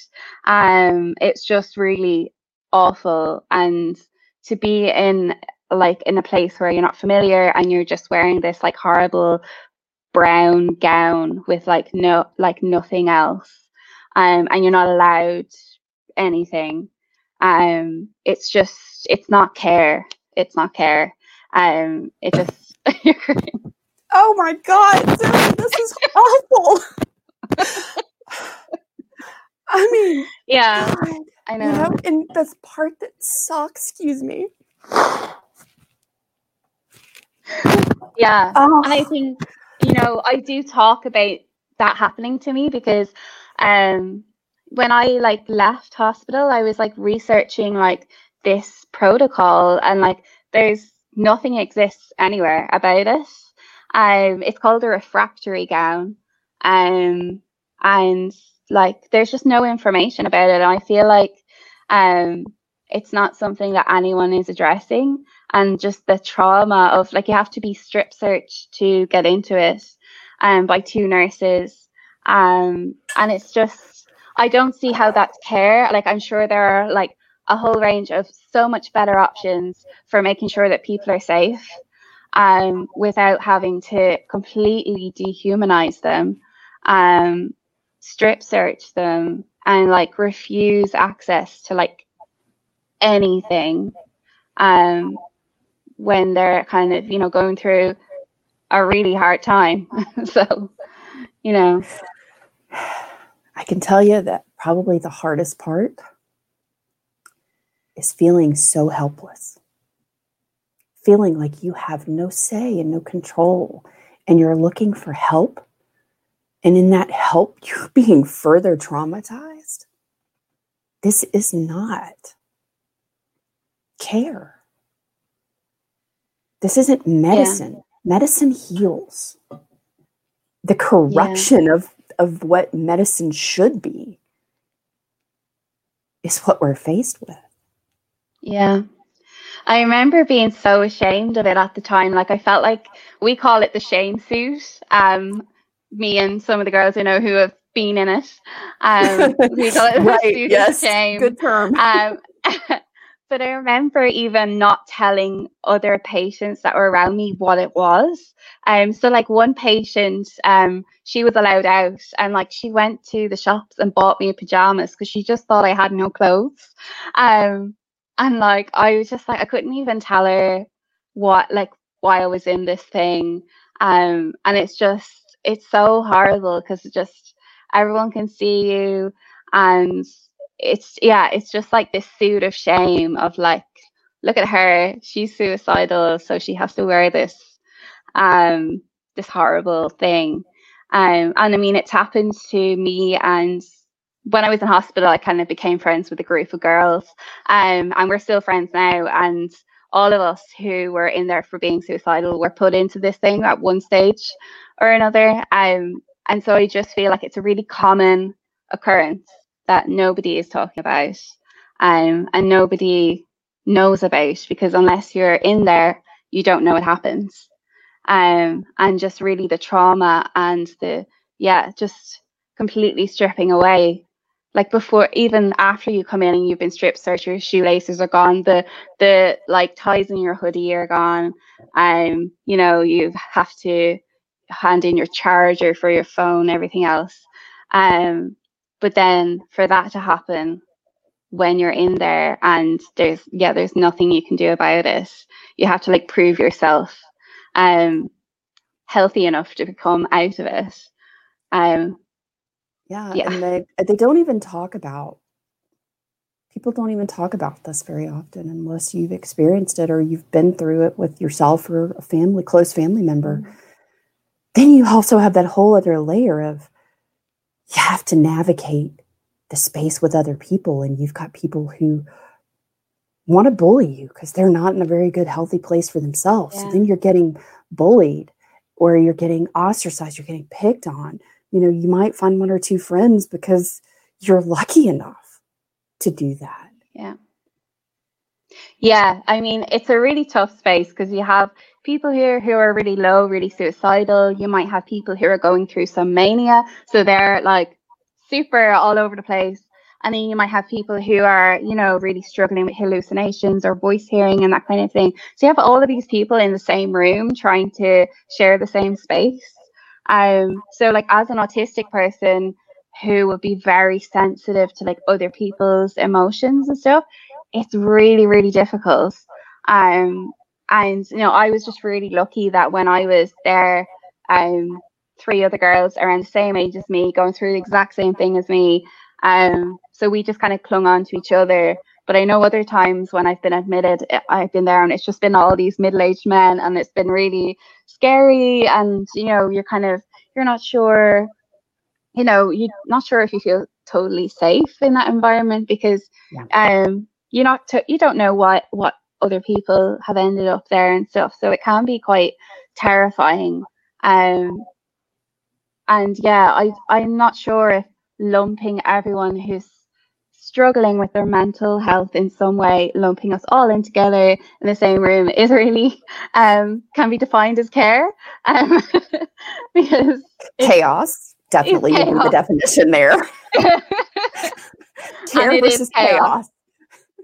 [SPEAKER 2] Um it's just really awful. And to be in like in a place where you're not familiar and you're just wearing this like horrible brown gown with like no like nothing else um and you're not allowed anything um it's just it's not care. It's not care. Um it just
[SPEAKER 1] oh my god, this is awful. I mean,
[SPEAKER 2] yeah, god, I know. You know.
[SPEAKER 1] And the part that sucks, excuse me.
[SPEAKER 2] Yeah, oh. and I think you know I do talk about that happening to me because um when I like left hospital, I was like researching like this protocol and like there's nothing exists anywhere about it. Um, it's called a refractory gown. Um, and like there's just no information about it. And I feel like um it's not something that anyone is addressing and just the trauma of like you have to be strip searched to get into it um by two nurses. Um and it's just I don't see how that's care. Like I'm sure there are like a whole range of so much better options for making sure that people are safe um, without having to completely dehumanize them, um, strip search them, and like refuse access to like anything um, when they're kind of, you know, going through a really hard time. so, you know.
[SPEAKER 1] I can tell you that probably the hardest part is feeling so helpless, feeling like you have no say and no control, and you're looking for help. And in that help, you're being further traumatized. This is not care. This isn't medicine. Yeah. Medicine heals. The corruption yeah. of, of what medicine should be is what we're faced with.
[SPEAKER 2] Yeah. I remember being so ashamed of it at the time. Like I felt like we call it the shame suit. Um, me and some of the girls I know who have been in it. Um, we call it
[SPEAKER 1] right, the suit yes, of shame. Good term. Um,
[SPEAKER 2] but I remember even not telling other patients that were around me what it was. Um, so like one patient, um, she was allowed out, and like she went to the shops and bought me pajamas because she just thought I had no clothes. Um, and like I was just like I couldn't even tell her what like why I was in this thing. Um, and it's just it's so horrible because just everyone can see you and it's yeah, it's just like this suit of shame of like, look at her, she's suicidal, so she has to wear this um this horrible thing. Um and I mean it's happened to me and when I was in hospital I kind of became friends with a group of girls. Um and we're still friends now and all of us who were in there for being suicidal were put into this thing at one stage or another. Um and so I just feel like it's a really common occurrence that nobody is talking about um, and nobody knows about because unless you're in there, you don't know what happens. Um, and just really the trauma and the, yeah, just completely stripping away. Like before, even after you come in and you've been stripped searched, your shoelaces are gone, the the like ties in your hoodie are gone. Um, you know, you have to hand in your charger for your phone, everything else. Um, but then for that to happen when you're in there and there's yeah there's nothing you can do about it you have to like prove yourself um healthy enough to come out of it um
[SPEAKER 1] yeah, yeah. and they they don't even talk about people don't even talk about this very often unless you've experienced it or you've been through it with yourself or a family close family member mm-hmm. then you also have that whole other layer of you have to navigate the space with other people and you've got people who want to bully you because they're not in a very good healthy place for themselves yeah. so then you're getting bullied or you're getting ostracized you're getting picked on you know you might find one or two friends because you're lucky enough to do that
[SPEAKER 2] yeah yeah i mean it's a really tough space because you have people here who are really low, really suicidal. You might have people who are going through some mania. So they're like super all over the place. And then you might have people who are, you know, really struggling with hallucinations or voice hearing and that kind of thing. So you have all of these people in the same room trying to share the same space. Um, so like as an autistic person who would be very sensitive to like other people's emotions and stuff, it's really, really difficult. Um, and you know, I was just really lucky that when I was there, um, three other girls around the same age as me, going through the exact same thing as me. Um, so we just kind of clung on to each other. But I know other times when I've been admitted, I've been there and it's just been all these middle-aged men, and it's been really scary. And you know, you're kind of you're not sure, you know, you're not sure if you feel totally safe in that environment because yeah. um you're not to, you don't know what what other people have ended up there and stuff. So it can be quite terrifying. Um, and yeah, I I'm not sure if lumping everyone who's struggling with their mental health in some way, lumping us all in together in the same room is really um, can be defined as care. Um,
[SPEAKER 1] because chaos definitely chaos. the definition there. care versus chaos. chaos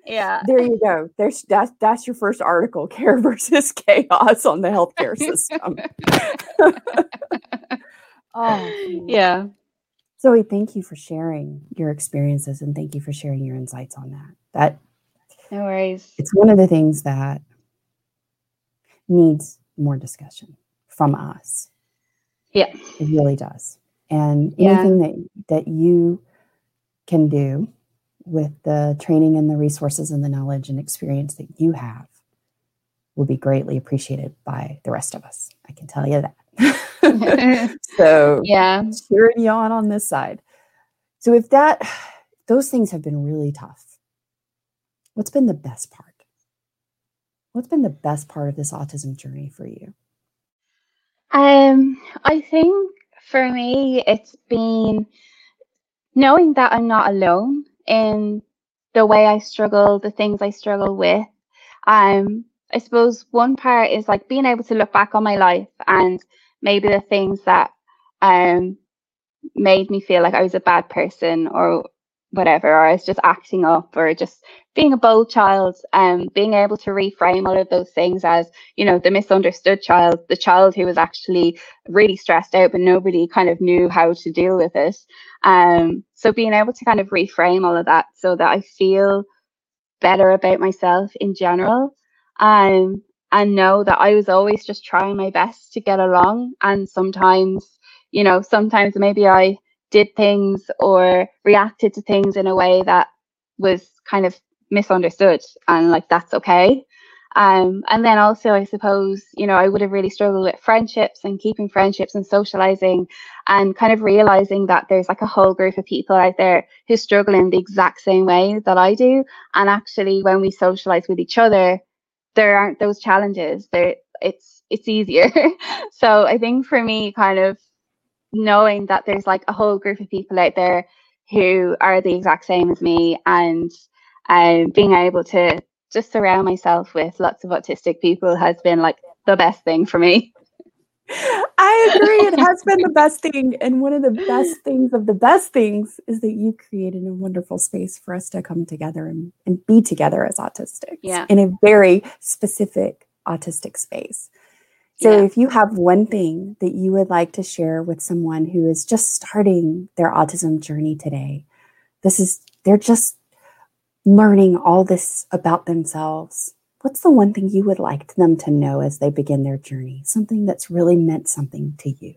[SPEAKER 2] yeah
[SPEAKER 1] there you go there's that's that's your first article care versus chaos on the healthcare system
[SPEAKER 2] oh yeah
[SPEAKER 1] zoe thank you for sharing your experiences and thank you for sharing your insights on that. That
[SPEAKER 2] no worries.
[SPEAKER 1] it's one of the things that needs more discussion from us.
[SPEAKER 2] Yeah.
[SPEAKER 1] It really does. And anything yeah. that that you can do with the training and the resources and the knowledge and experience that you have will be greatly appreciated by the rest of us. I can tell you that. so
[SPEAKER 2] yeah,
[SPEAKER 1] cheering you on on this side. So if that, those things have been really tough. What's been the best part? What's been the best part of this autism journey for you?
[SPEAKER 2] Um, I think for me, it's been knowing that I'm not alone in the way I struggle, the things I struggle with. Um, I suppose one part is like being able to look back on my life and maybe the things that um made me feel like I was a bad person or whatever, or I was just acting up, or just being a bold child, and um, being able to reframe all of those things as, you know, the misunderstood child, the child who was actually really stressed out, but nobody kind of knew how to deal with it. Um, so being able to kind of reframe all of that so that I feel better about myself in general. Um, and know that I was always just trying my best to get along. And sometimes, you know, sometimes maybe I did things or reacted to things in a way that was kind of misunderstood and like that's okay um, and then also i suppose you know i would have really struggled with friendships and keeping friendships and socializing and kind of realizing that there's like a whole group of people out there who struggle in the exact same way that i do and actually when we socialize with each other there aren't those challenges there it's it's easier so i think for me kind of knowing that there's like a whole group of people out there who are the exact same as me and um, being able to just surround myself with lots of autistic people has been like the best thing for me.
[SPEAKER 1] I agree. It has been the best thing. And one of the best things of the best things is that you created a wonderful space for us to come together and, and be together as autistics
[SPEAKER 2] yeah.
[SPEAKER 1] in a very specific autistic space. So, yeah. if you have one thing that you would like to share with someone who is just starting their autism journey today, this is, they're just learning all this about themselves. What's the one thing you would like them to know as they begin their journey? Something that's really meant something to you?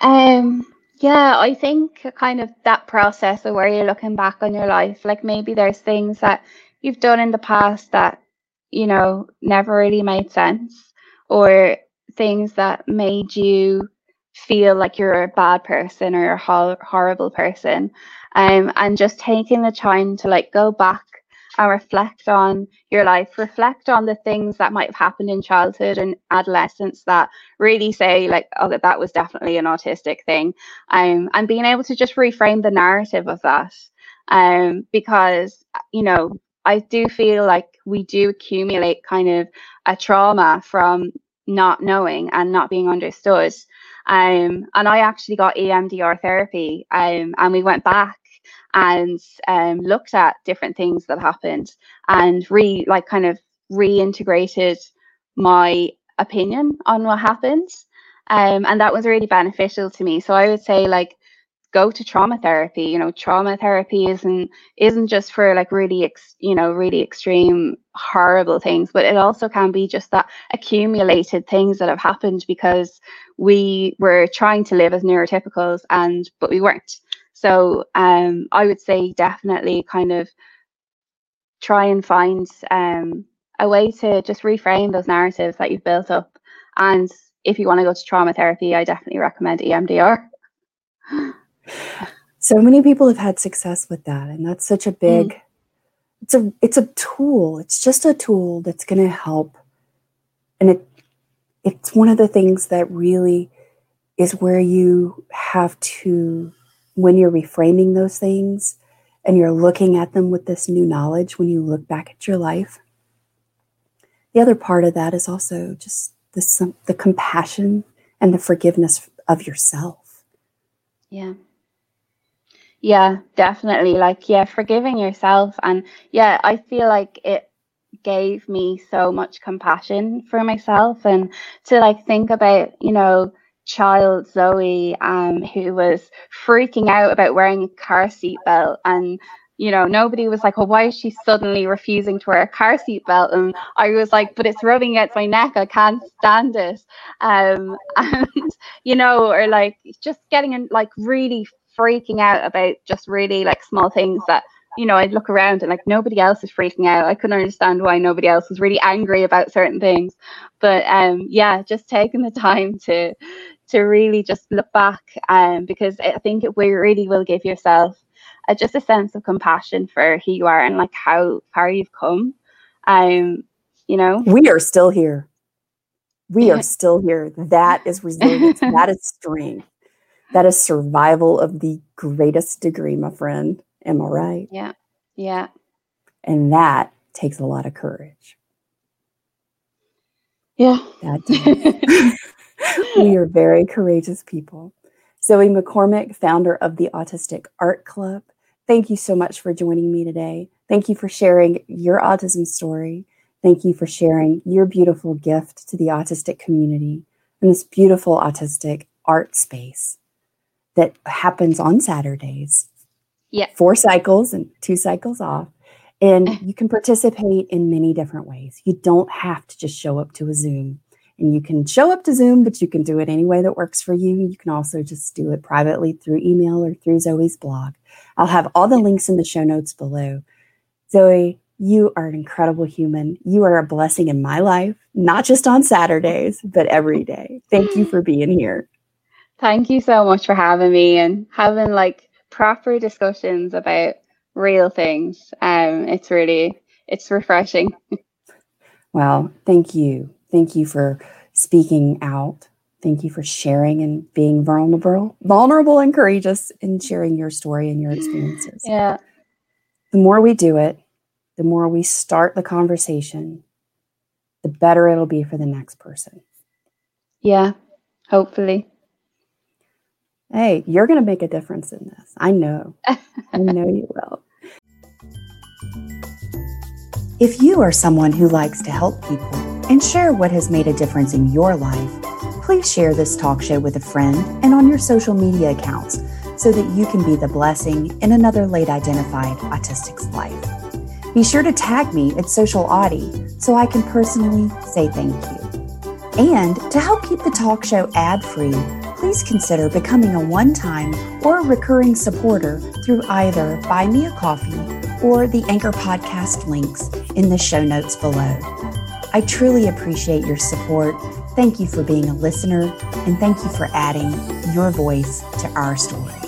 [SPEAKER 2] Um, yeah, I think kind of that process of where you're looking back on your life, like maybe there's things that you've done in the past that, you know, never really made sense or things that made you feel like you're a bad person or a ho- horrible person um, and just taking the time to like go back and reflect on your life reflect on the things that might have happened in childhood and adolescence that really say like oh that that was definitely an autistic thing um, and being able to just reframe the narrative of that um, because you know I do feel like we do accumulate kind of a trauma from not knowing and not being understood. Um, and I actually got EMDR therapy, um, and we went back and um, looked at different things that happened and re like kind of reintegrated my opinion on what happened. Um, and that was really beneficial to me. So I would say like go to trauma therapy you know trauma therapy isn't isn't just for like really ex, you know really extreme horrible things but it also can be just that accumulated things that have happened because we were trying to live as neurotypicals and but we weren't so um i would say definitely kind of try and find um a way to just reframe those narratives that you've built up and if you want to go to trauma therapy i definitely recommend emdr
[SPEAKER 1] so many people have had success with that and that's such a mm. big mm. it's a it's a tool it's just a tool that's going to help and it it's one of the things that really is where you have to when you're reframing those things and you're looking at them with this new knowledge when you look back at your life the other part of that is also just the, the compassion and the forgiveness of yourself
[SPEAKER 2] yeah yeah, definitely. Like, yeah, forgiving yourself. And yeah, I feel like it gave me so much compassion for myself and to like think about, you know, child Zoe um who was freaking out about wearing a car seat belt and you know nobody was like well why is she suddenly refusing to wear a car seat belt and i was like but it's rubbing against my neck i can't stand it um and you know or like just getting in like really freaking out about just really like small things that you know I'd look around and like nobody else is freaking out. I couldn't understand why nobody else was really angry about certain things. But um yeah, just taking the time to to really just look back um because I think it really will give yourself a, just a sense of compassion for who you are and like how far you've come. Um you know
[SPEAKER 1] we are still here we are still here that is resilience that is strength that is survival of the greatest degree, my friend. Am I right?
[SPEAKER 2] Yeah. Yeah.
[SPEAKER 1] And that takes a lot of courage.
[SPEAKER 2] Yeah.
[SPEAKER 1] we are very courageous people. Zoe McCormick, founder of the Autistic Art Club. thank you so much for joining me today. Thank you for sharing your autism story. Thank you for sharing your beautiful gift to the autistic community and this beautiful autistic art space that happens on Saturdays.
[SPEAKER 2] Yeah.
[SPEAKER 1] Four cycles and two cycles off. And you can participate in many different ways. You don't have to just show up to a Zoom. And you can show up to Zoom, but you can do it any way that works for you. You can also just do it privately through email or through Zoe's blog. I'll have all the links in the show notes below. Zoe, you are an incredible human. You are a blessing in my life, not just on Saturdays, but every day. Thank you for being here.
[SPEAKER 2] Thank you so much for having me and having like proper discussions about real things. Um, it's really it's refreshing.
[SPEAKER 1] well, thank you. Thank you for speaking out. Thank you for sharing and being vulnerable, vulnerable and courageous in sharing your story and your experiences.
[SPEAKER 2] Yeah.
[SPEAKER 1] The more we do it, the more we start the conversation, the better it'll be for the next person.
[SPEAKER 2] Yeah, hopefully.
[SPEAKER 1] Hey, you're going to make a difference in this. I know. I know you will. If you are someone who likes to help people and share what has made a difference in your life, please share this talk show with a friend and on your social media accounts so that you can be the blessing in another late identified autistic's life. Be sure to tag me at Social Audie so I can personally say thank you. And to help keep the talk show ad free, please consider becoming a one time or recurring supporter through either Buy Me a Coffee or the Anchor Podcast links in the show notes below. I truly appreciate your support. Thank you for being a listener, and thank you for adding your voice to our story.